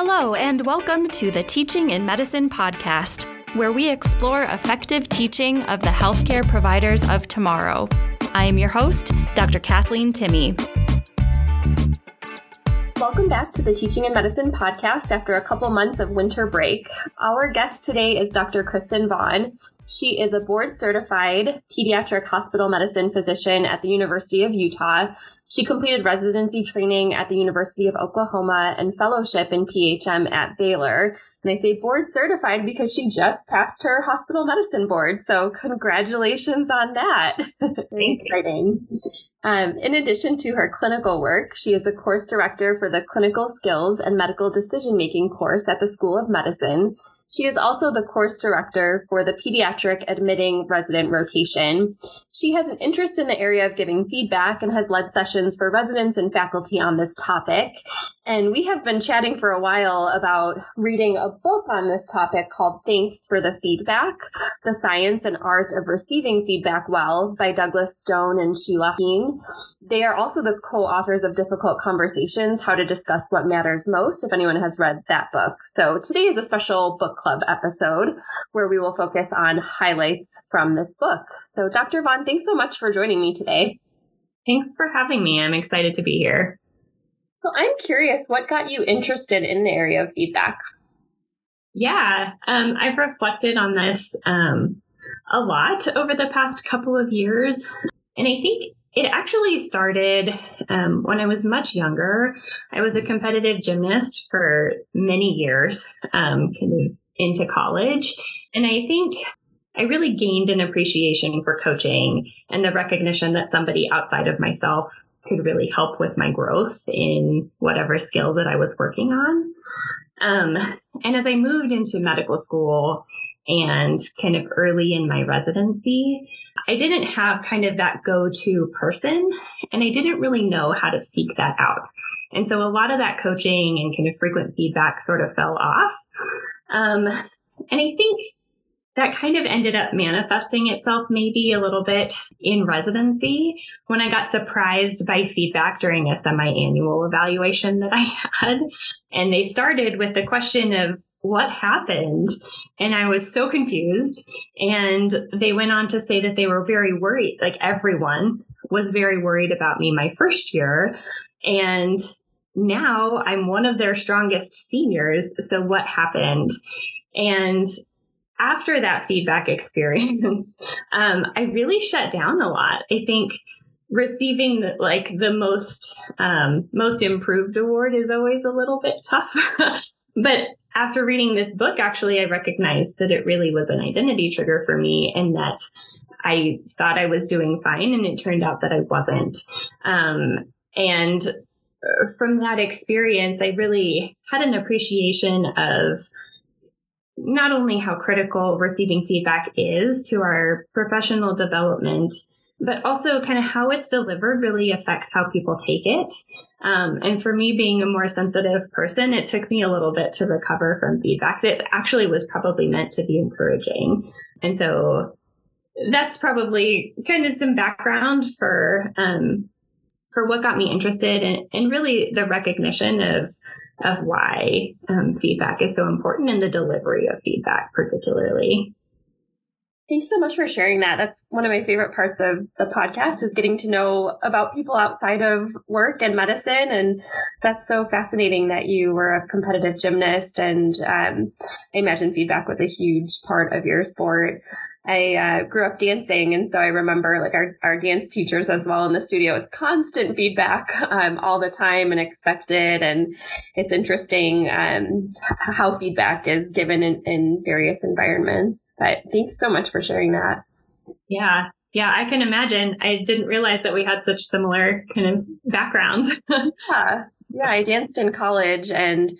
Hello, and welcome to the Teaching in Medicine podcast, where we explore effective teaching of the healthcare providers of tomorrow. I am your host, Dr. Kathleen Timmy. Welcome back to the Teaching in Medicine podcast after a couple months of winter break. Our guest today is Dr. Kristen Vaughn. She is a board certified pediatric hospital medicine physician at the University of Utah. She completed residency training at the University of Oklahoma and fellowship in PHM at Baylor. And I say board certified because she just passed her hospital medicine board. So congratulations on that. Exciting. Um, in addition to her clinical work, she is a course director for the Clinical Skills and Medical Decision Making course at the School of Medicine. She is also the course director for the pediatric admitting resident rotation. She has an interest in the area of giving feedback and has led sessions for residents and faculty on this topic. And we have been chatting for a while about reading a book on this topic called Thanks for the Feedback, The Science and Art of Receiving Feedback Well by Douglas Stone and Sheila Heen. They are also the co-authors of Difficult Conversations, How to Discuss What Matters Most, if anyone has read that book. So today is a special book club episode where we will focus on highlights from this book. So Dr. Vaughn, thanks so much for joining me today. Thanks for having me. I'm excited to be here. So I'm curious, what got you interested in the area of feedback? Yeah, um, I've reflected on this um, a lot over the past couple of years. And I think it actually started um, when I was much younger. I was a competitive gymnast for many years, um, kind of into college. And I think I really gained an appreciation for coaching and the recognition that somebody outside of myself could really help with my growth in whatever skill that I was working on. Um, and as I moved into medical school and kind of early in my residency, I didn't have kind of that go to person and I didn't really know how to seek that out. And so a lot of that coaching and kind of frequent feedback sort of fell off. Um, and I think that kind of ended up manifesting itself maybe a little bit in residency when I got surprised by feedback during a semi-annual evaluation that I had. And they started with the question of what happened? And I was so confused. And they went on to say that they were very worried, like everyone was very worried about me my first year. And now I'm one of their strongest seniors. So what happened? And after that feedback experience, um, I really shut down a lot. I think receiving the, like the most um, most improved award is always a little bit tough. but after reading this book, actually, I recognized that it really was an identity trigger for me, and that I thought I was doing fine, and it turned out that I wasn't. Um, and uh, from that experience, I really had an appreciation of not only how critical receiving feedback is to our professional development, but also kind of how it's delivered really affects how people take it. Um, and for me, being a more sensitive person, it took me a little bit to recover from feedback that actually was probably meant to be encouraging. And so that's probably kind of some background for um, for what got me interested and, and really the recognition of of why um, feedback is so important in the delivery of feedback, particularly. Thanks so much for sharing that. That's one of my favorite parts of the podcast is getting to know about people outside of work and medicine. And that's so fascinating that you were a competitive gymnast. And um, I imagine feedback was a huge part of your sport. I uh, grew up dancing, and so I remember like our, our dance teachers as well in the studio was constant feedback um, all the time and expected. And it's interesting um, how feedback is given in, in various environments. But thanks so much for sharing that. Yeah, yeah, I can imagine. I didn't realize that we had such similar kind of backgrounds. yeah. Yeah, I danced in college and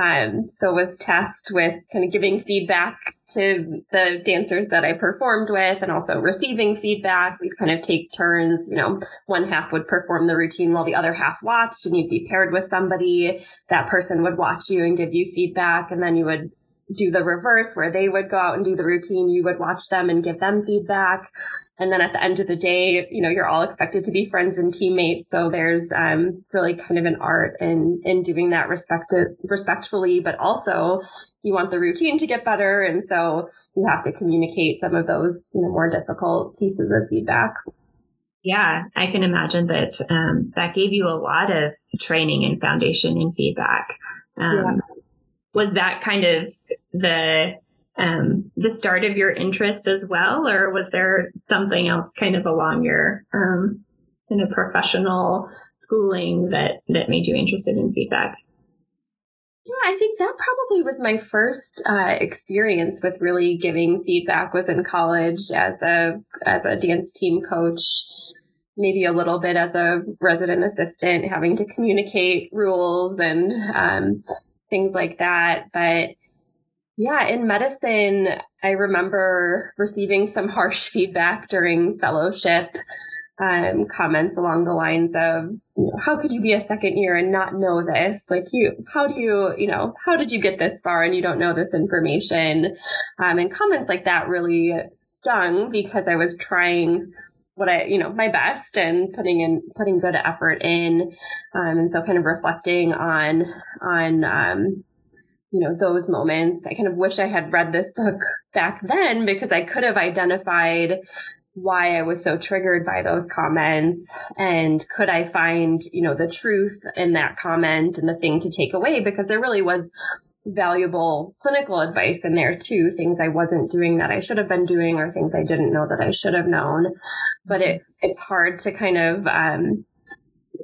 um, so was tasked with kind of giving feedback to the dancers that I performed with and also receiving feedback. We'd kind of take turns, you know, one half would perform the routine while the other half watched and you'd be paired with somebody. That person would watch you and give you feedback and then you would do the reverse where they would go out and do the routine. You would watch them and give them feedback. and then at the end of the day, you know, you're all expected to be friends and teammates. So there's um, really kind of an art in in doing that respect respectfully, but also you want the routine to get better, and so you have to communicate some of those you know more difficult pieces of feedback. Yeah, I can imagine that um, that gave you a lot of training and foundation in feedback. Um, yeah. Was that kind of the um, the start of your interest as well, or was there something else kind of along your um, kind of professional schooling that that made you interested in feedback? Yeah, I think that probably was my first uh, experience with really giving feedback. Was in college as a as a dance team coach, maybe a little bit as a resident assistant, having to communicate rules and um, things like that. But yeah, in medicine, I remember receiving some harsh feedback during fellowship. Um, comments along the lines of, you know, how could you be a second year and not know this? Like you, how do you, you know, how did you get this far and you don't know this information? Um, and comments like that really stung because I was trying what I, you know, my best and putting in, putting good effort in. Um, and so kind of reflecting on, on, um, you know, those moments. I kind of wish I had read this book back then because I could have identified why I was so triggered by those comments and could I find, you know, the truth in that comment and the thing to take away because there really was valuable clinical advice in there too, things I wasn't doing that I should have been doing or things I didn't know that I should have known. But it, it's hard to kind of, um,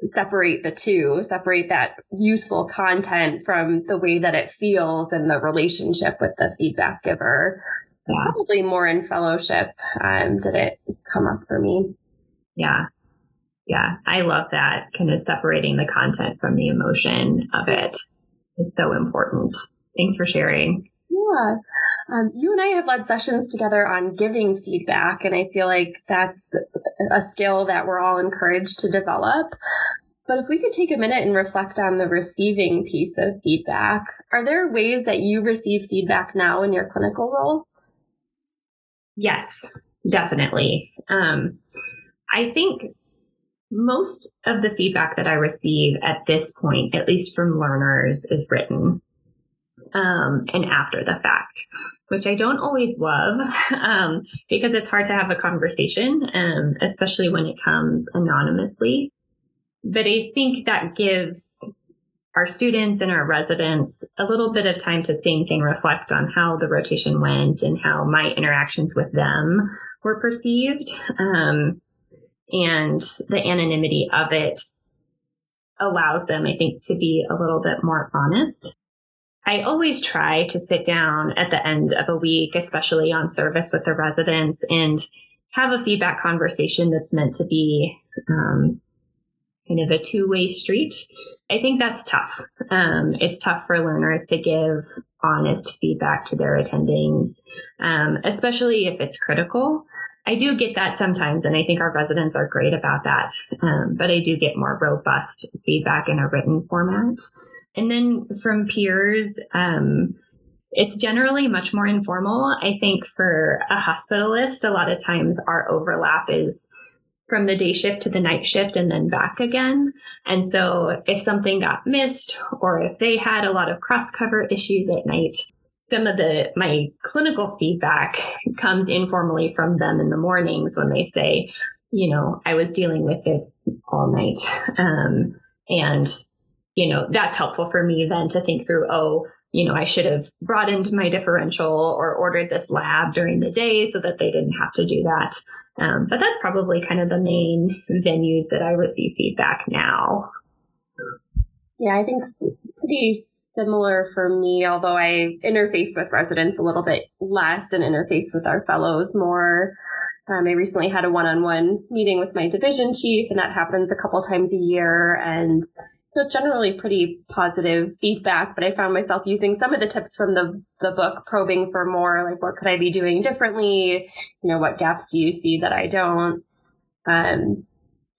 separate the two, separate that useful content from the way that it feels and the relationship with the feedback giver. Yeah. Probably more in fellowship um, did it come up for me. Yeah. Yeah. I love that kind of separating the content from the emotion of it is so important. Thanks for sharing. Yeah. Um, you and I have led sessions together on giving feedback, and I feel like that's a skill that we're all encouraged to develop. But if we could take a minute and reflect on the receiving piece of feedback, are there ways that you receive feedback now in your clinical role? Yes, definitely. Um, I think most of the feedback that I receive at this point, at least from learners, is written um, and after the fact, which I don't always love um, because it's hard to have a conversation, um, especially when it comes anonymously. But I think that gives our students and our residents a little bit of time to think and reflect on how the rotation went and how my interactions with them were perceived. Um, and the anonymity of it allows them, I think, to be a little bit more honest. I always try to sit down at the end of a week, especially on service with the residents, and have a feedback conversation that's meant to be um, kind of a two way street. I think that's tough. Um, it's tough for learners to give honest feedback to their attendings, um, especially if it's critical. I do get that sometimes, and I think our residents are great about that. Um, but I do get more robust feedback in a written format. And then from peers, um, it's generally much more informal. I think for a hospitalist, a lot of times our overlap is from the day shift to the night shift and then back again. And so if something got missed or if they had a lot of cross cover issues at night, some of the my clinical feedback comes informally from them in the mornings when they say, you know, I was dealing with this all night. Um, and, you know, that's helpful for me then to think through, oh, you know, I should have broadened my differential or ordered this lab during the day so that they didn't have to do that. Um, but that's probably kind of the main venues that I receive feedback now. Yeah, I think pretty similar for me, although I interface with residents a little bit less and interface with our fellows more. Um, I recently had a one-on-one meeting with my division chief, and that happens a couple times a year. And was generally pretty positive feedback, but I found myself using some of the tips from the, the book, probing for more like, what could I be doing differently? You know, what gaps do you see that I don't? Um,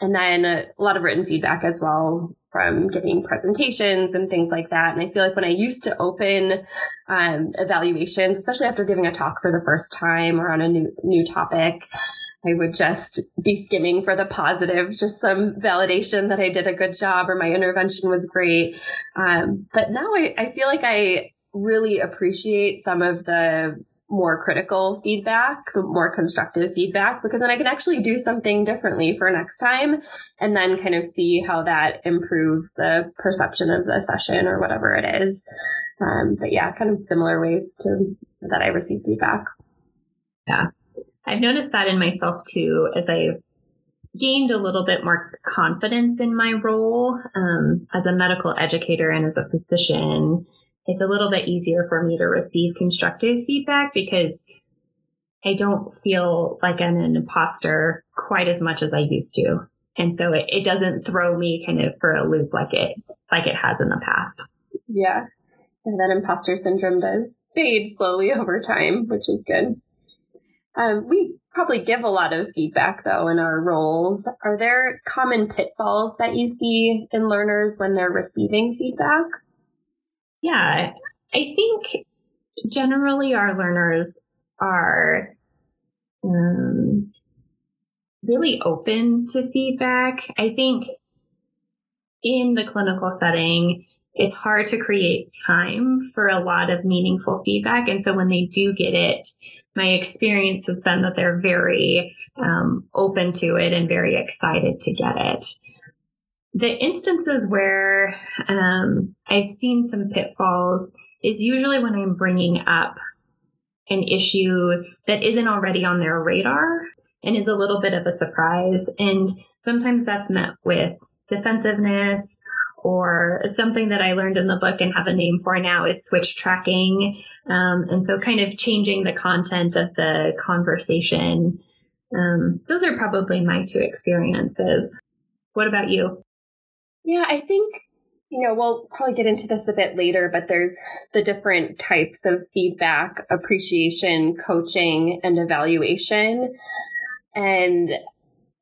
and then a, a lot of written feedback as well from giving presentations and things like that. And I feel like when I used to open um, evaluations, especially after giving a talk for the first time or on a new new topic, I would just be skimming for the positive, just some validation that I did a good job or my intervention was great. Um, but now I, I feel like I really appreciate some of the more critical feedback, the more constructive feedback, because then I can actually do something differently for next time and then kind of see how that improves the perception of the session or whatever it is. Um, but yeah, kind of similar ways to that I receive feedback. Yeah. I've noticed that in myself too, as I've gained a little bit more confidence in my role um, as a medical educator and as a physician it's a little bit easier for me to receive constructive feedback because I don't feel like I'm an imposter quite as much as I used to. And so it, it doesn't throw me kind of for a loop like it like it has in the past. Yeah. And that imposter syndrome does fade slowly over time, which is good. Um, we probably give a lot of feedback though in our roles. Are there common pitfalls that you see in learners when they're receiving feedback? Yeah, I think generally our learners are um, really open to feedback. I think in the clinical setting, it's hard to create time for a lot of meaningful feedback. And so when they do get it, my experience has been that they're very um, open to it and very excited to get it the instances where um, I've seen some pitfalls is usually when I'm bringing up an issue that isn't already on their radar and is a little bit of a surprise. And sometimes that's met with defensiveness or something that I learned in the book and have a name for now is switch tracking. Um, and so kind of changing the content of the conversation. Um, those are probably my two experiences. What about you? Yeah, I think, you know, we'll probably get into this a bit later, but there's the different types of feedback, appreciation, coaching, and evaluation. And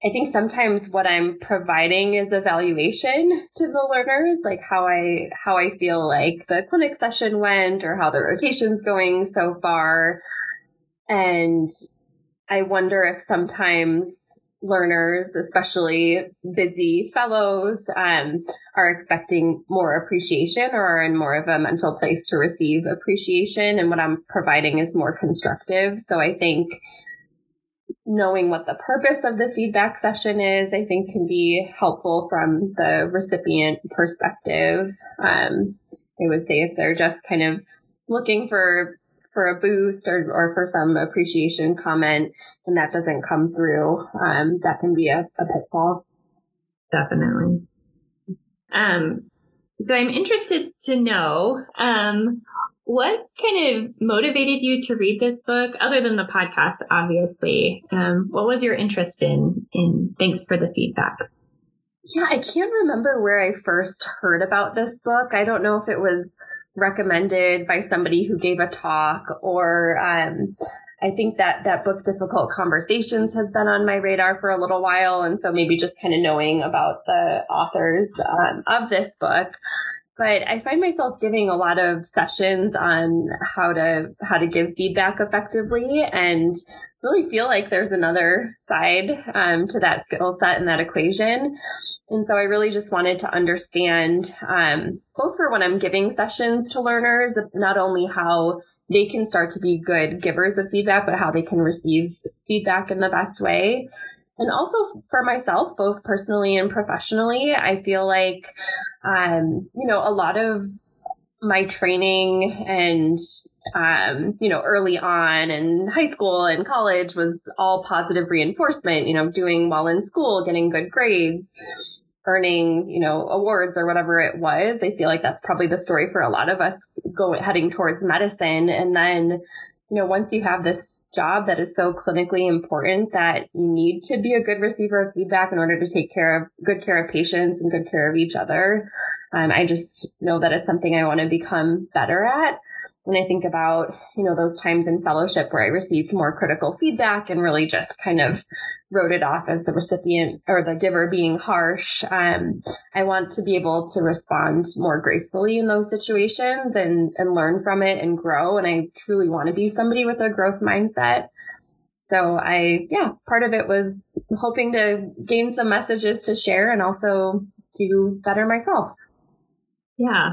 I think sometimes what I'm providing is evaluation to the learners, like how I how I feel like the clinic session went or how the rotation's going so far. And I wonder if sometimes learners, especially busy fellows, um, are expecting more appreciation or are in more of a mental place to receive appreciation. And what I'm providing is more constructive. So I think knowing what the purpose of the feedback session is, I think can be helpful from the recipient perspective. Um, I would say if they're just kind of looking for for a boost or, or for some appreciation comment and that doesn't come through, um, that can be a, a pitfall. Definitely. Um, so I'm interested to know, um, what kind of motivated you to read this book other than the podcast, obviously? Um, what was your interest in, in thanks for the feedback? Yeah, I can't remember where I first heard about this book. I don't know if it was recommended by somebody who gave a talk or um, I think that that book Difficult Conversations has been on my radar for a little while. And so maybe just kind of knowing about the authors um, of this book. But I find myself giving a lot of sessions on how to how to give feedback effectively and really feel like there's another side um, to that skill set and that equation. And so I really just wanted to understand, um, both for when I'm giving sessions to learners, not only how they can start to be good givers of feedback, but how they can receive feedback in the best way. And also for myself, both personally and professionally, I feel like, um, you know, a lot of my training and um, you know, early on in high school and college was all positive reinforcement, you know, doing well in school, getting good grades, earning, you know, awards or whatever it was. I feel like that's probably the story for a lot of us going heading towards medicine. And then, you know, once you have this job that is so clinically important that you need to be a good receiver of feedback in order to take care of good care of patients and good care of each other. Um, I just know that it's something I want to become better at when I think about, you know, those times in fellowship where I received more critical feedback and really just kind of wrote it off as the recipient or the giver being harsh. Um, I want to be able to respond more gracefully in those situations and, and learn from it and grow. And I truly want to be somebody with a growth mindset. So I, yeah, part of it was hoping to gain some messages to share and also do better myself. Yeah.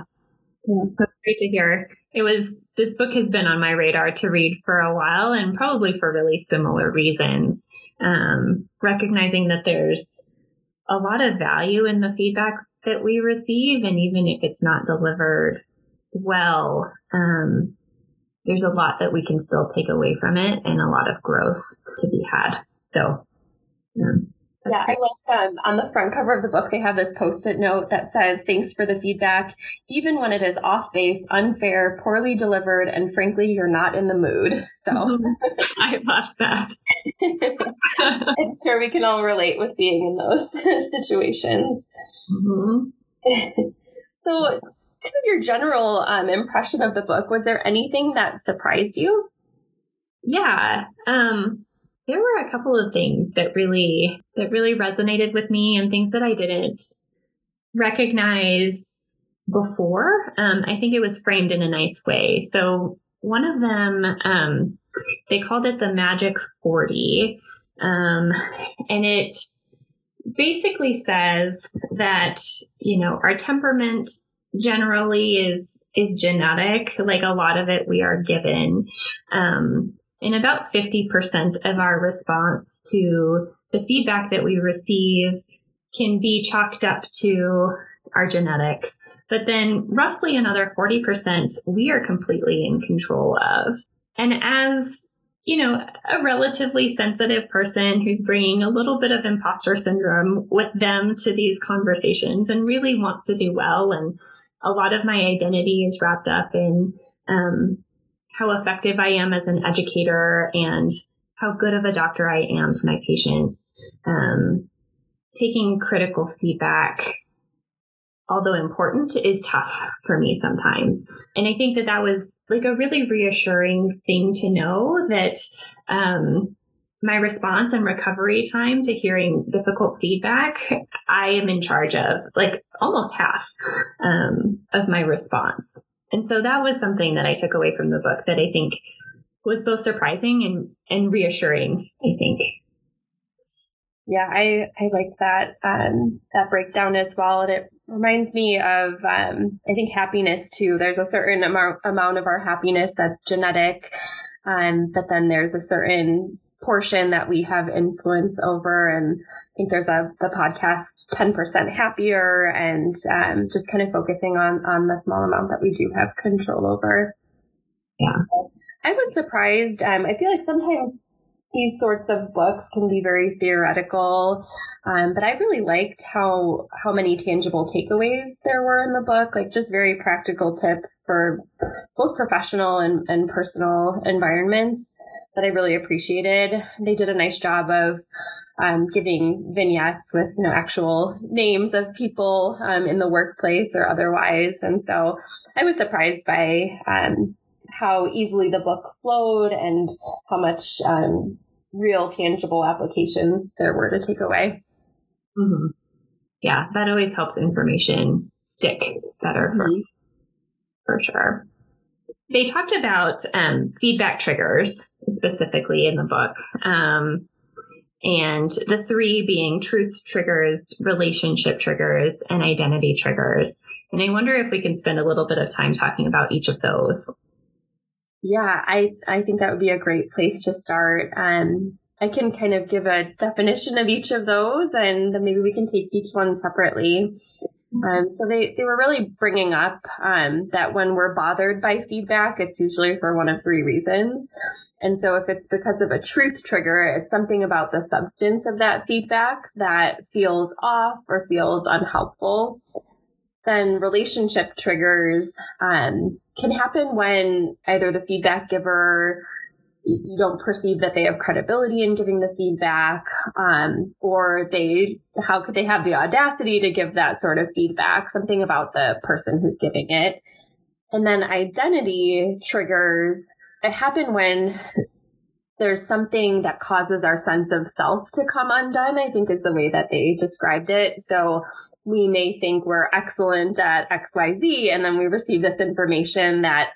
Yeah. That's great to hear. It was, this book has been on my radar to read for a while and probably for really similar reasons. Um, recognizing that there's a lot of value in the feedback that we receive. And even if it's not delivered well, um, there's a lot that we can still take away from it and a lot of growth to be had. So, um, yeah, I like um, on the front cover of the book, they have this post it note that says, Thanks for the feedback, even when it is off base, unfair, poorly delivered, and frankly, you're not in the mood. So I love that. I'm sure we can all relate with being in those situations. Mm-hmm. so, kind of your general um, impression of the book, was there anything that surprised you? Yeah. Um, there were a couple of things that really that really resonated with me and things that I didn't recognize before. Um, I think it was framed in a nice way. So one of them, um, they called it the Magic 40. Um, and it basically says that, you know, our temperament generally is, is genetic. Like a lot of it we are given. Um, and about 50% of our response to the feedback that we receive can be chalked up to our genetics. But then roughly another 40% we are completely in control of. And as you know, a relatively sensitive person who's bringing a little bit of imposter syndrome with them to these conversations and really wants to do well. And a lot of my identity is wrapped up in um, how effective I am as an educator and how good of a doctor I am to my patients. Um, taking critical feedback, although important, is tough for me sometimes. And I think that that was like a really reassuring thing to know that um, my response and recovery time to hearing difficult feedback, I am in charge of like almost half um, of my response. And so that was something that I took away from the book that I think was both surprising and, and reassuring, I think. Yeah, I, I liked that um, that breakdown as well. And it reminds me of um, I think happiness too. There's a certain amount amount of our happiness that's genetic, um, but then there's a certain portion that we have influence over. And I think there's a the podcast 10% happier and um, just kind of focusing on on the small amount that we do have control over. Yeah. I was surprised. Um, I feel like sometimes these sorts of books can be very theoretical. Um, but I really liked how how many tangible takeaways there were in the book, like just very practical tips for both professional and, and personal environments that I really appreciated. They did a nice job of um, giving vignettes with you know actual names of people um, in the workplace or otherwise, and so I was surprised by um, how easily the book flowed and how much um, real tangible applications there were to take away. Mm-hmm. Yeah, that always helps information stick better for, mm-hmm. for sure. They talked about um, feedback triggers specifically in the book. Um, and the three being truth triggers, relationship triggers, and identity triggers. And I wonder if we can spend a little bit of time talking about each of those. Yeah, I, I think that would be a great place to start. Um, I can kind of give a definition of each of those and maybe we can take each one separately. Um, so they, they were really bringing up um, that when we're bothered by feedback, it's usually for one of three reasons. And so if it's because of a truth trigger, it's something about the substance of that feedback that feels off or feels unhelpful then relationship triggers um, can happen when either the feedback giver you don't perceive that they have credibility in giving the feedback um, or they how could they have the audacity to give that sort of feedback? Something about the person who's giving it. And then identity triggers. It happen when there's something that causes our sense of self to come undone i think is the way that they described it. So we may think we're excellent at XYZ, and then we receive this information that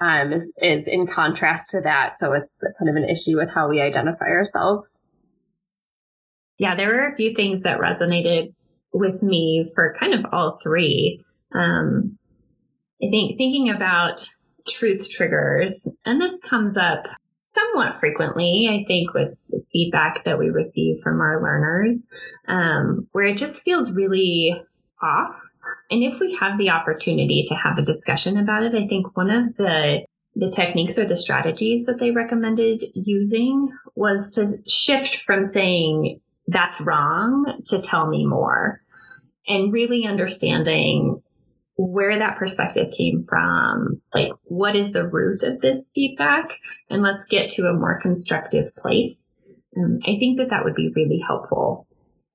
um, is, is in contrast to that. So it's kind of an issue with how we identify ourselves. Yeah, there were a few things that resonated with me for kind of all three. Um, I think thinking about truth triggers, and this comes up somewhat frequently, I think, with the feedback that we receive from our learners, um, where it just feels really off. And if we have the opportunity to have a discussion about it, I think one of the the techniques or the strategies that they recommended using was to shift from saying that's wrong to tell me more and really understanding where that perspective came from, like what is the root of this feedback, and let's get to a more constructive place. Um, I think that that would be really helpful.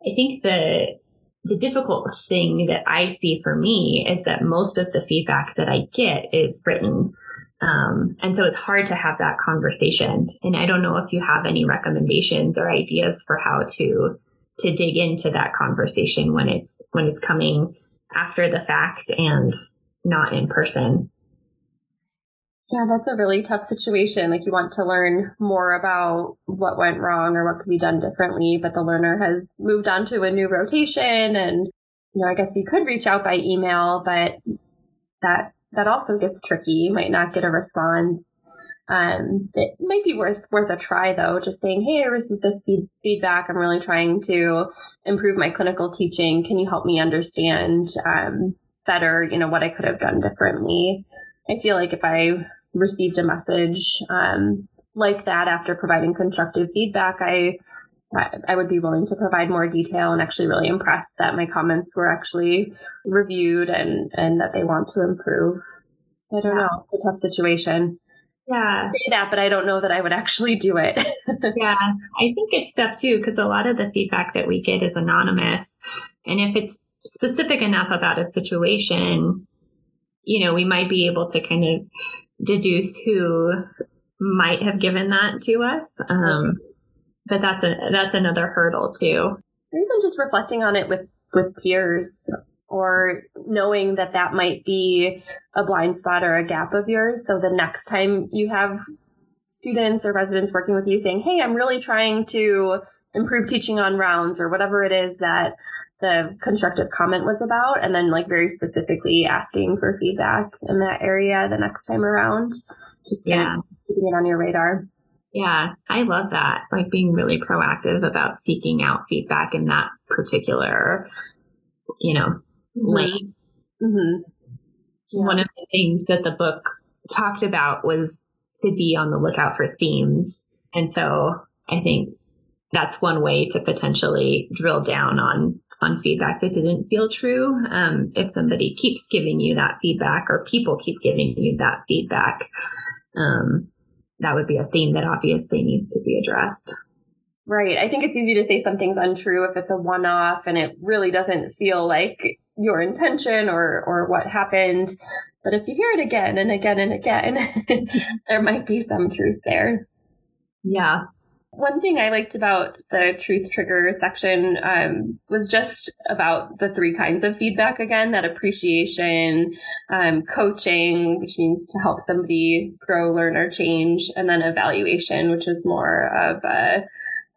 I think the the difficult thing that I see for me is that most of the feedback that I get is written. Um, and so it's hard to have that conversation. And I don't know if you have any recommendations or ideas for how to to dig into that conversation when it's when it's coming after the fact and not in person. Yeah, that's a really tough situation. Like you want to learn more about what went wrong or what could be done differently, but the learner has moved on to a new rotation and you know, I guess you could reach out by email, but that that also gets tricky. You might not get a response. Um, it might be worth worth a try though. Just saying, "Hey, I received this feed- feedback. I'm really trying to improve my clinical teaching. Can you help me understand um, better? You know what I could have done differently." I feel like if I received a message um, like that after providing constructive feedback, I I would be willing to provide more detail and actually really impressed that my comments were actually reviewed and and that they want to improve. I don't yeah. know. It's a tough situation. Yeah. I say that, but I don't know that I would actually do it. yeah. I think it's tough too, because a lot of the feedback that we get is anonymous. And if it's specific enough about a situation, you know, we might be able to kind of deduce who might have given that to us. Um, but that's a that's another hurdle too. Or even just reflecting on it with with peers or knowing that that might be a blind spot or a gap of yours. So the next time you have students or residents working with you saying, Hey, I'm really trying to improve teaching on rounds or whatever it is that the constructive comment was about. And then like very specifically asking for feedback in that area the next time around. Just yeah. keeping it on your radar. Yeah, I love that. Like being really proactive about seeking out feedback in that particular, you know, lane. Mm-hmm. Yeah. One of the things that the book talked about was to be on the lookout for themes. And so I think that's one way to potentially drill down on on feedback that didn't feel true. Um, if somebody keeps giving you that feedback or people keep giving you that feedback, um, that would be a theme that obviously needs to be addressed. Right. I think it's easy to say something's untrue if it's a one off and it really doesn't feel like your intention or, or what happened. But if you hear it again and again and again, there might be some truth there. Yeah. One thing I liked about the truth trigger section um, was just about the three kinds of feedback again that appreciation, um, coaching, which means to help somebody grow, learn, or change, and then evaluation, which is more of a,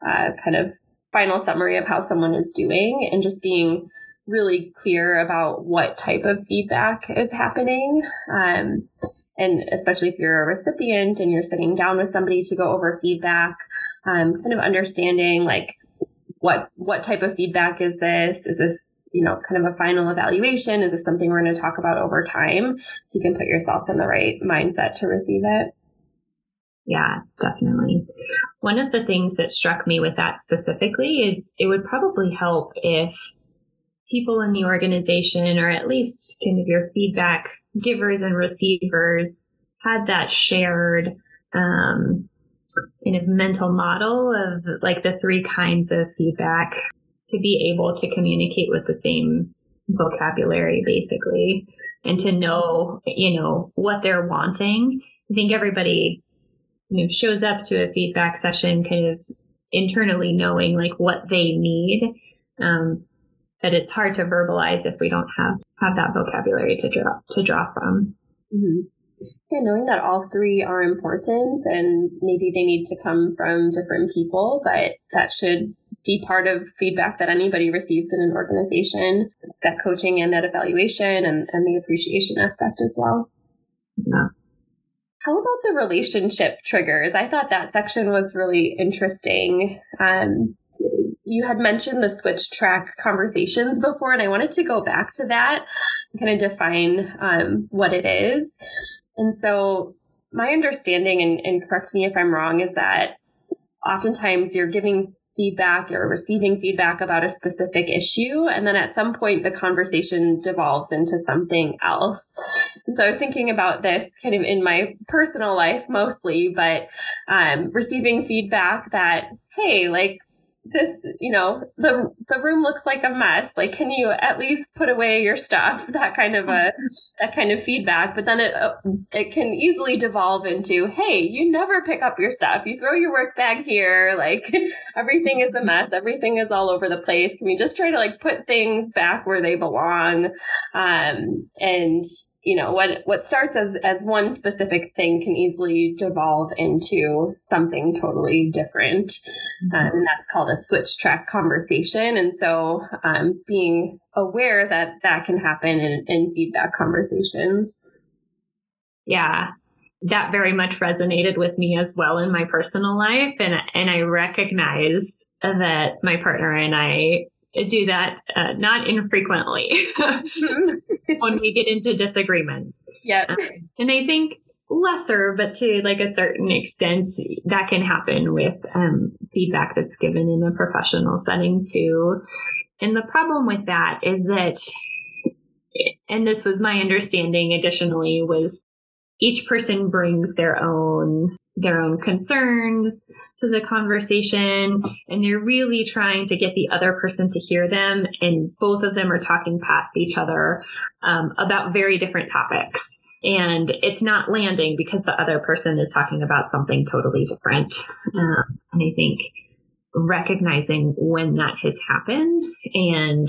a kind of final summary of how someone is doing and just being really clear about what type of feedback is happening. Um, and especially if you're a recipient and you're sitting down with somebody to go over feedback, um, kind of understanding like what what type of feedback is this? Is this you know kind of a final evaluation? Is this something we're going to talk about over time? So you can put yourself in the right mindset to receive it. Yeah, definitely. One of the things that struck me with that specifically is it would probably help if people in the organization, or at least kind of your feedback givers and receivers, had that shared um, kind of mental model of like the three kinds of feedback to be able to communicate with the same vocabulary basically and to know, you know, what they're wanting. I think everybody you know shows up to a feedback session kind of internally knowing like what they need. Um, but it's hard to verbalize if we don't have have that vocabulary to draw to draw from. Mm-hmm. Yeah, knowing that all three are important and maybe they need to come from different people, but that should be part of feedback that anybody receives in an organization, that coaching and that evaluation and, and the appreciation aspect as well. Yeah. How about the relationship triggers? I thought that section was really interesting. Um, you had mentioned the switch track conversations before, and I wanted to go back to that and kind of define um, what it is. And so, my understanding, and, and correct me if I'm wrong, is that oftentimes you're giving feedback or receiving feedback about a specific issue. And then at some point, the conversation devolves into something else. And so I was thinking about this kind of in my personal life mostly, but um, receiving feedback that, hey, like, this you know the the room looks like a mess. Like can you at least put away your stuff? That kind of a that kind of feedback. But then it uh, it can easily devolve into hey you never pick up your stuff. You throw your work bag here. Like everything is a mess. Everything is all over the place. Can we just try to like put things back where they belong? Um and you know what what starts as as one specific thing can easily devolve into something totally different. Mm-hmm. um, and that's called a switch track conversation. And so um, being aware that that can happen in, in feedback conversations. Yeah. That very much resonated with me as well in my personal life. And and I recognized that my partner and I do that uh, not infrequently when we get into disagreements. Yeah. Um, and I think lesser, but to like a certain extent, that can happen with um, feedback that's given in a professional setting too. And the problem with that is that, and this was my understanding additionally, was each person brings their own their own concerns to the conversation and they're really trying to get the other person to hear them and both of them are talking past each other um, about very different topics. And it's not landing because the other person is talking about something totally different. Um, and i think recognizing when that has happened and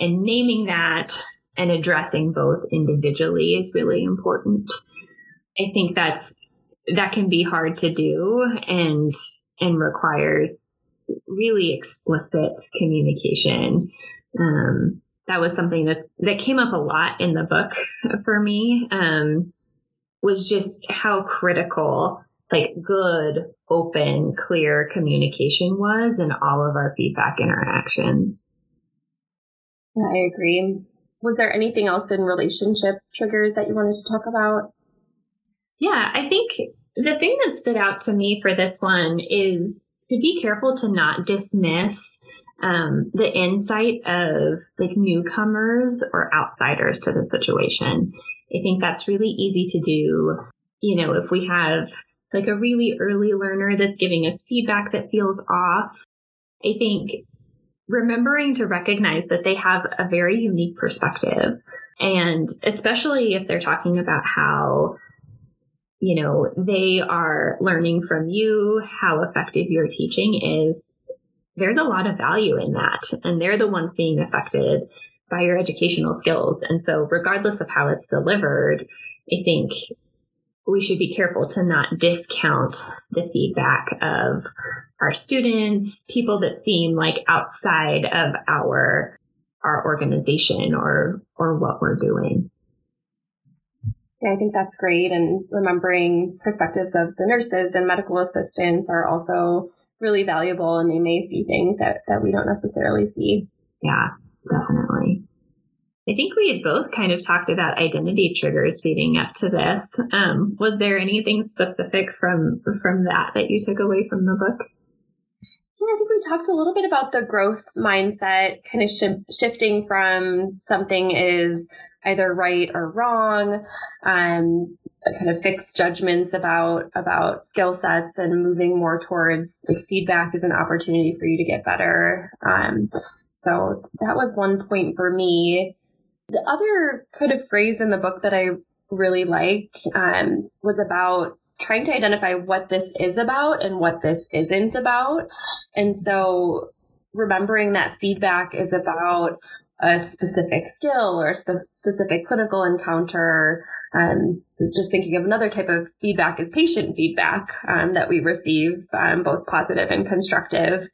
and naming that and addressing both individually is really important. I think that's that can be hard to do and and requires really explicit communication. Um, that was something that's that came up a lot in the book for me. Um, was just how critical like good, open, clear communication was in all of our feedback interactions. Yeah, I agree. Was there anything else in relationship triggers that you wanted to talk about? Yeah, I think the thing that stood out to me for this one is to be careful to not dismiss um, the insight of like newcomers or outsiders to the situation. I think that's really easy to do. You know, if we have like a really early learner that's giving us feedback that feels off, I think remembering to recognize that they have a very unique perspective. And especially if they're talking about how you know, they are learning from you how effective your teaching is. There's a lot of value in that. And they're the ones being affected by your educational skills. And so, regardless of how it's delivered, I think we should be careful to not discount the feedback of our students, people that seem like outside of our our organization or or what we're doing. Yeah, I think that's great. And remembering perspectives of the nurses and medical assistants are also really valuable and they may see things that, that we don't necessarily see. Yeah, definitely. I think we had both kind of talked about identity triggers leading up to this. Um, was there anything specific from from that that you took away from the book? Yeah, I think we talked a little bit about the growth mindset, kind of sh- shifting from something is either right or wrong, um, kind of fixed judgments about about skill sets and moving more towards like feedback is an opportunity for you to get better. Um, so that was one point for me. The other kind of phrase in the book that I really liked um, was about trying to identify what this is about and what this isn't about. And so remembering that feedback is about a specific skill or a spe- specific clinical encounter. Um, just thinking of another type of feedback is patient feedback um, that we receive, um, both positive and constructive.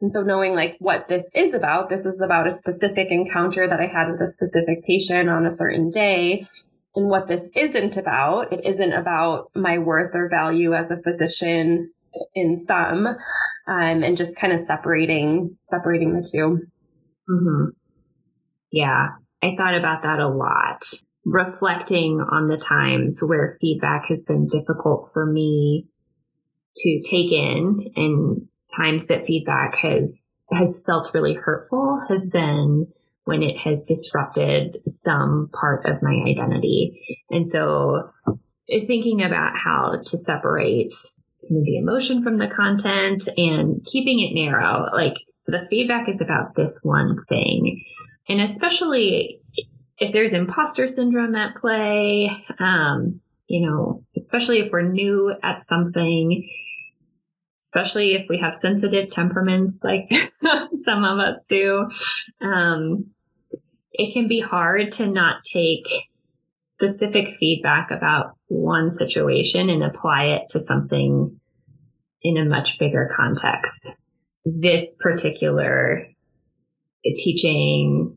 And so knowing like what this is about, this is about a specific encounter that I had with a specific patient on a certain day. And what this isn't about, it isn't about my worth or value as a physician in sum, um, and just kind of separating, separating the 2 mm-hmm. Yeah. I thought about that a lot, reflecting on the times where feedback has been difficult for me to take in and times that feedback has has felt really hurtful has been when it has disrupted some part of my identity. And so eh, thinking about how to separate the emotion from the content and keeping it narrow, like the feedback is about this one thing. And especially if there's imposter syndrome at play, um, you know, especially if we're new at something, especially if we have sensitive temperaments like some of us do. Um, it can be hard to not take specific feedback about one situation and apply it to something in a much bigger context. This particular teaching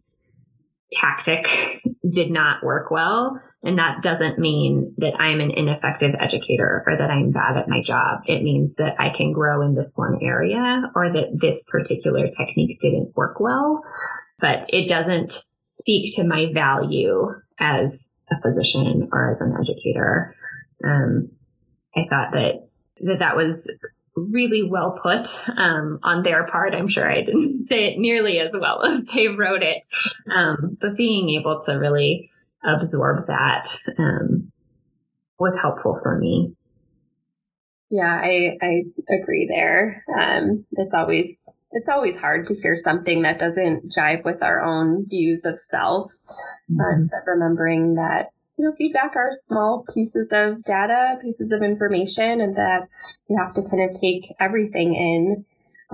tactic did not work well. And that doesn't mean that I'm an ineffective educator or that I'm bad at my job. It means that I can grow in this one area or that this particular technique didn't work well. But it doesn't speak to my value as a physician or as an educator. Um, I thought that that that was really well put um, on their part. I'm sure I didn't say it nearly as well as they wrote it, um, but being able to really absorb that um, was helpful for me. Yeah, I, I agree there. Um, it's always it's always hard to hear something that doesn't jive with our own views of self. Mm-hmm. But remembering that you know, feedback are small pieces of data, pieces of information, and that you have to kind of take everything in.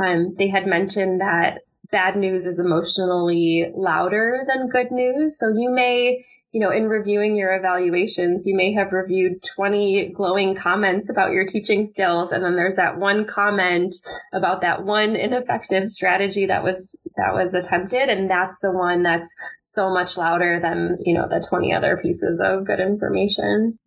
Um, they had mentioned that bad news is emotionally louder than good news. So you may you know, in reviewing your evaluations, you may have reviewed 20 glowing comments about your teaching skills. And then there's that one comment about that one ineffective strategy that was, that was attempted. And that's the one that's so much louder than, you know, the 20 other pieces of good information.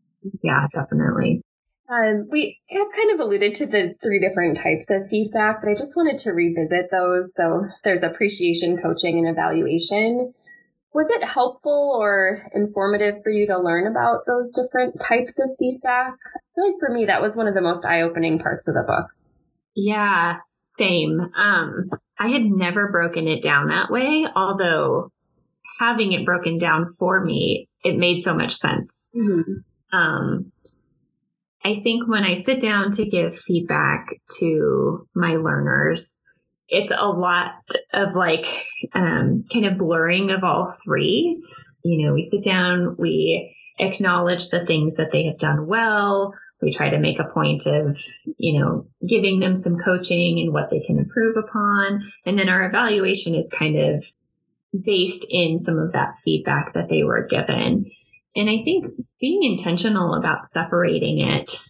Yeah, definitely. Um, we have kind of alluded to the three different types of feedback, but I just wanted to revisit those. So there's appreciation, coaching, and evaluation was it helpful or informative for you to learn about those different types of feedback? I feel like for me, that was one of the most eye opening parts of the book. Yeah, same. Um, I had never broken it down that way, although having it broken down for me, it made so much sense. Mm-hmm. Um, I think when I sit down to give feedback to my learners, it's a lot of like um, kind of blurring of all three. You know, we sit down, we acknowledge the things that they have done well. We try to make a point of, you know, giving them some coaching and what they can improve upon. And then our evaluation is kind of based in some of that feedback that they were given. And I think being intentional about separating it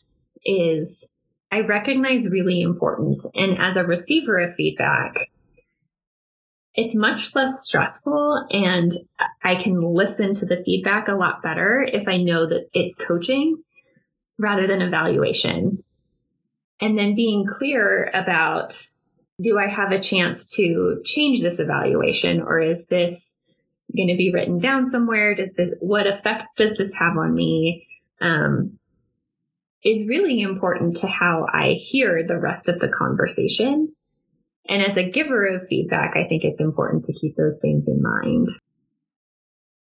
is I recognize really important. And as a receiver of feedback, it's much less stressful and I can listen to the feedback a lot better if I know that it's coaching rather than evaluation. And then being clear about do I have a chance to change this evaluation or is this going to be written down somewhere? Does this, what effect does this have on me? Um, is really important to how I hear the rest of the conversation. And as a giver of feedback, I think it's important to keep those things in mind.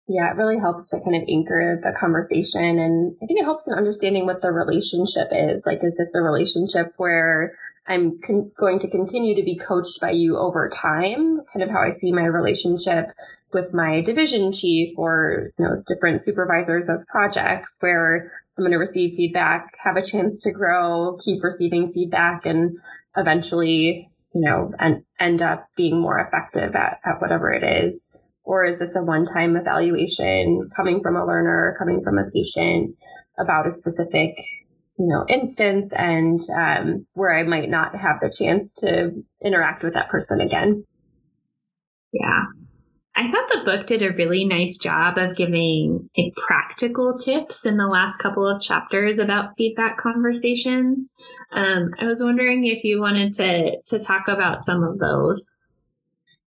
Yeah, it really helps to kind of anchor the conversation. And I think it helps in understanding what the relationship is. Like, is this a relationship where I'm con- going to continue to be coached by you over time? Kind of how I see my relationship with my division chief or, you know, different supervisors of projects where I'm going to receive feedback, have a chance to grow, keep receiving feedback, and eventually, you know, and end up being more effective at, at whatever it is. Or is this a one time evaluation coming from a learner, coming from a patient about a specific you know instance and um, where I might not have the chance to interact with that person again. Yeah. I thought the book did a really nice job of giving practical tips in the last couple of chapters about feedback conversations. Um, I was wondering if you wanted to to talk about some of those.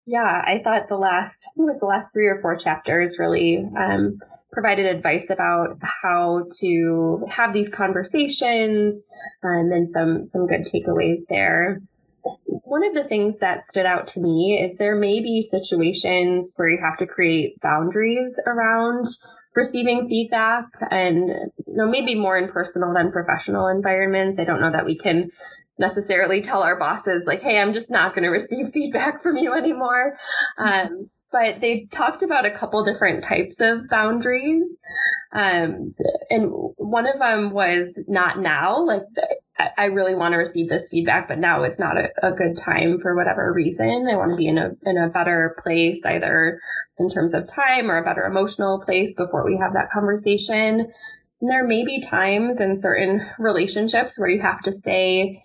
Yeah, I thought the last it was the last three or four chapters really um, provided advice about how to have these conversations, and then some some good takeaways there. One of the things that stood out to me is there may be situations where you have to create boundaries around receiving feedback and you know maybe more in personal than professional environments. I don't know that we can necessarily tell our bosses like, "Hey, I'm just not going to receive feedback from you anymore." Um, but they talked about a couple different types of boundaries. Um, and one of them was not now, like I really want to receive this feedback, but now is not a, a, good time for whatever reason. I want to be in a in a better place, either in terms of time or a better emotional place before we have that conversation. And there may be times in certain relationships where you have to say,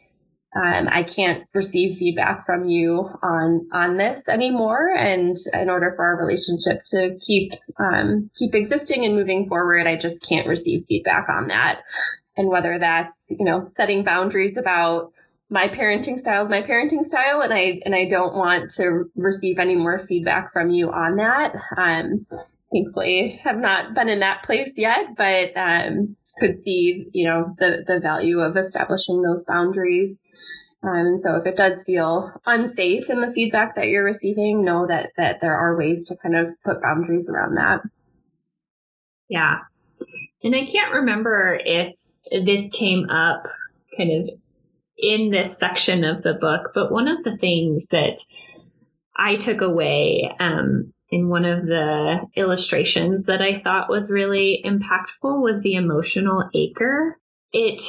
um, I can't receive feedback from you on on this anymore. And in order for our relationship to keep um, keep existing and moving forward, I just can't receive feedback on that and whether that's you know setting boundaries about my parenting style is my parenting style and i and i don't want to receive any more feedback from you on that um thankfully have not been in that place yet but um could see you know the the value of establishing those boundaries um, so if it does feel unsafe in the feedback that you're receiving, know that that there are ways to kind of put boundaries around that. Yeah. And I can't remember if this came up kind of in this section of the book, but one of the things that I took away um, in one of the illustrations that I thought was really impactful was the emotional acre. It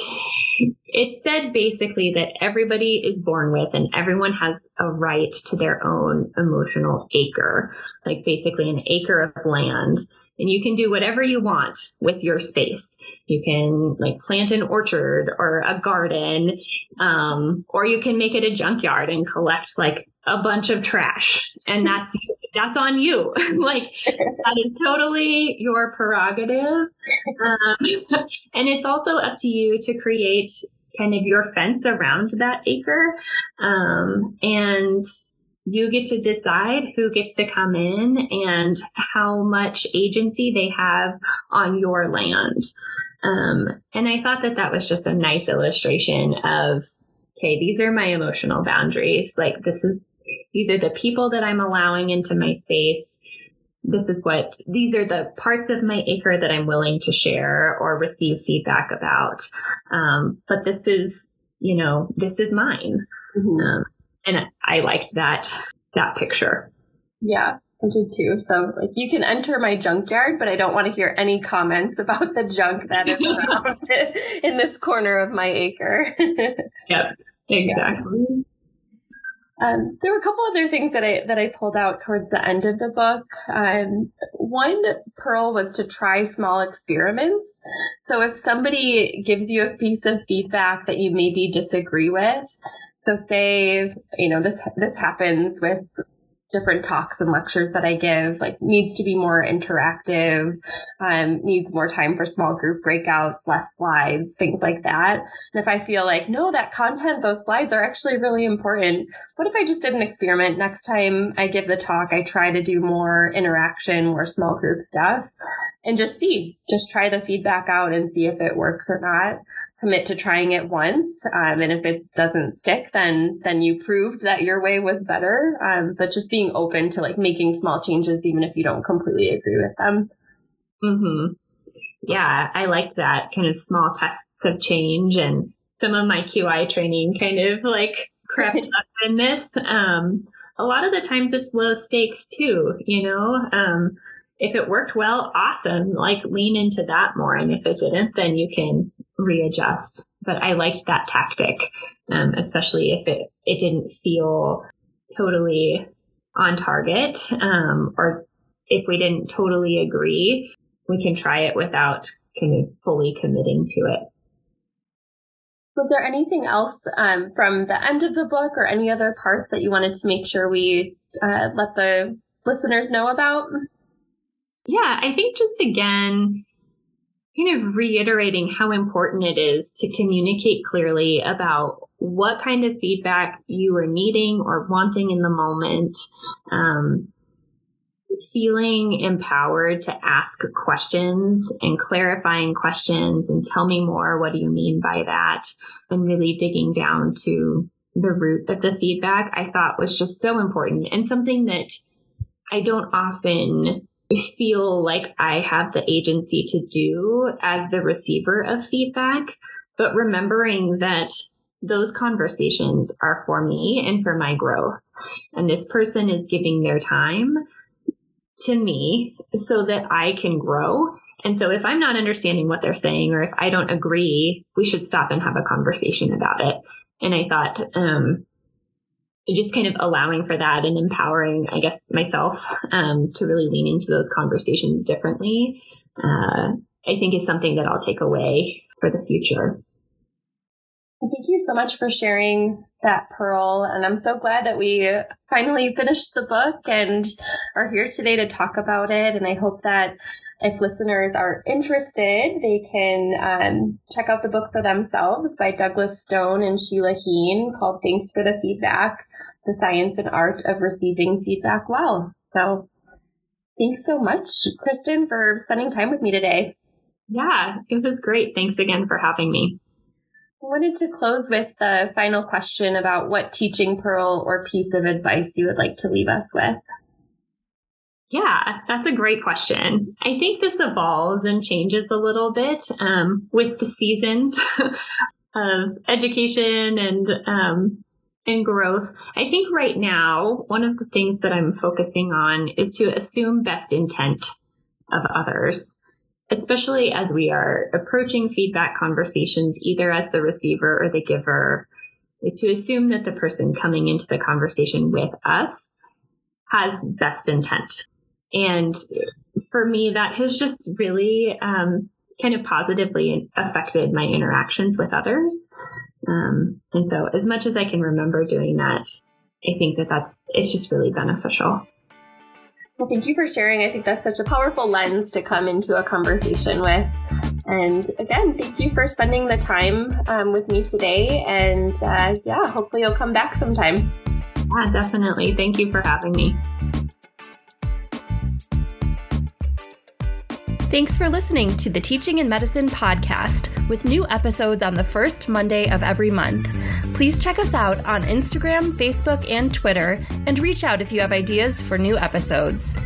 it said basically that everybody is born with and everyone has a right to their own emotional acre, like basically an acre of land and you can do whatever you want with your space. You can like plant an orchard or a garden, um, or you can make it a junkyard and collect like a bunch of trash, and that's that's on you. like that is totally your prerogative, um, and it's also up to you to create kind of your fence around that acre, um, and you get to decide who gets to come in and how much agency they have on your land. Um, and I thought that that was just a nice illustration of, okay, these are my emotional boundaries. Like this is, these are the people that I'm allowing into my space. This is what, these are the parts of my acre that I'm willing to share or receive feedback about. Um, but this is, you know, this is mine. Mm-hmm. Um, and I liked that that picture. Yeah, I did too. So like you can enter my junkyard, but I don't want to hear any comments about the junk that is around in this corner of my acre. yep, exactly. Yeah. Um, there were a couple other things that I that I pulled out towards the end of the book. Um, one pearl was to try small experiments. So if somebody gives you a piece of feedback that you maybe disagree with, so say, you know, this, this happens with different talks and lectures that I give, like needs to be more interactive, um, needs more time for small group breakouts, less slides, things like that. And if I feel like, no, that content, those slides are actually really important. What if I just did an experiment? Next time I give the talk, I try to do more interaction, more small group stuff and just see, just try the feedback out and see if it works or not commit to trying it once. Um, and if it doesn't stick, then, then you proved that your way was better. Um, but just being open to like making small changes, even if you don't completely agree with them. Mm-hmm. Yeah, I liked that kind of small tests of change and some of my QI training kind of like crept up in this. Um, a lot of the times it's low stakes too, you know, um, if it worked well, awesome. Like lean into that more. And if it didn't, then you can readjust. But I liked that tactic, um, especially if it, it didn't feel totally on target, um, or if we didn't totally agree, we can try it without kind of fully committing to it. Was there anything else um, from the end of the book or any other parts that you wanted to make sure we uh, let the listeners know about? Yeah, I think just again, kind of reiterating how important it is to communicate clearly about what kind of feedback you are needing or wanting in the moment. Um, feeling empowered to ask questions and clarifying questions and tell me more. What do you mean by that? And really digging down to the root of the feedback I thought was just so important and something that I don't often feel like I have the agency to do as the receiver of feedback, but remembering that those conversations are for me and for my growth. And this person is giving their time to me so that I can grow. And so if I'm not understanding what they're saying or if I don't agree, we should stop and have a conversation about it. And I thought, um, just kind of allowing for that and empowering, I guess, myself um, to really lean into those conversations differently, uh, I think is something that I'll take away for the future. Thank you so much for sharing that, Pearl. And I'm so glad that we finally finished the book and are here today to talk about it. And I hope that if listeners are interested, they can um, check out the book for themselves by Douglas Stone and Sheila Heen called Thanks for the Feedback The Science and Art of Receiving Feedback Well. So thanks so much, Kristen, for spending time with me today. Yeah, it was great. Thanks again for having me. I wanted to close with the final question about what teaching pearl or piece of advice you would like to leave us with. Yeah, that's a great question. I think this evolves and changes a little bit um, with the seasons of education and um, and growth. I think right now one of the things that I'm focusing on is to assume best intent of others especially as we are approaching feedback conversations, either as the receiver or the giver, is to assume that the person coming into the conversation with us has best intent. And for me, that has just really um, kind of positively affected my interactions with others. Um, and so, as much as I can remember doing that, I think that that's it's just really beneficial. Well, thank you for sharing. I think that's such a powerful lens to come into a conversation with. And again, thank you for spending the time um, with me today. And uh, yeah, hopefully you'll come back sometime. Yeah, definitely. Thank you for having me. Thanks for listening to the Teaching in Medicine podcast with new episodes on the first Monday of every month. Please check us out on Instagram, Facebook, and Twitter, and reach out if you have ideas for new episodes.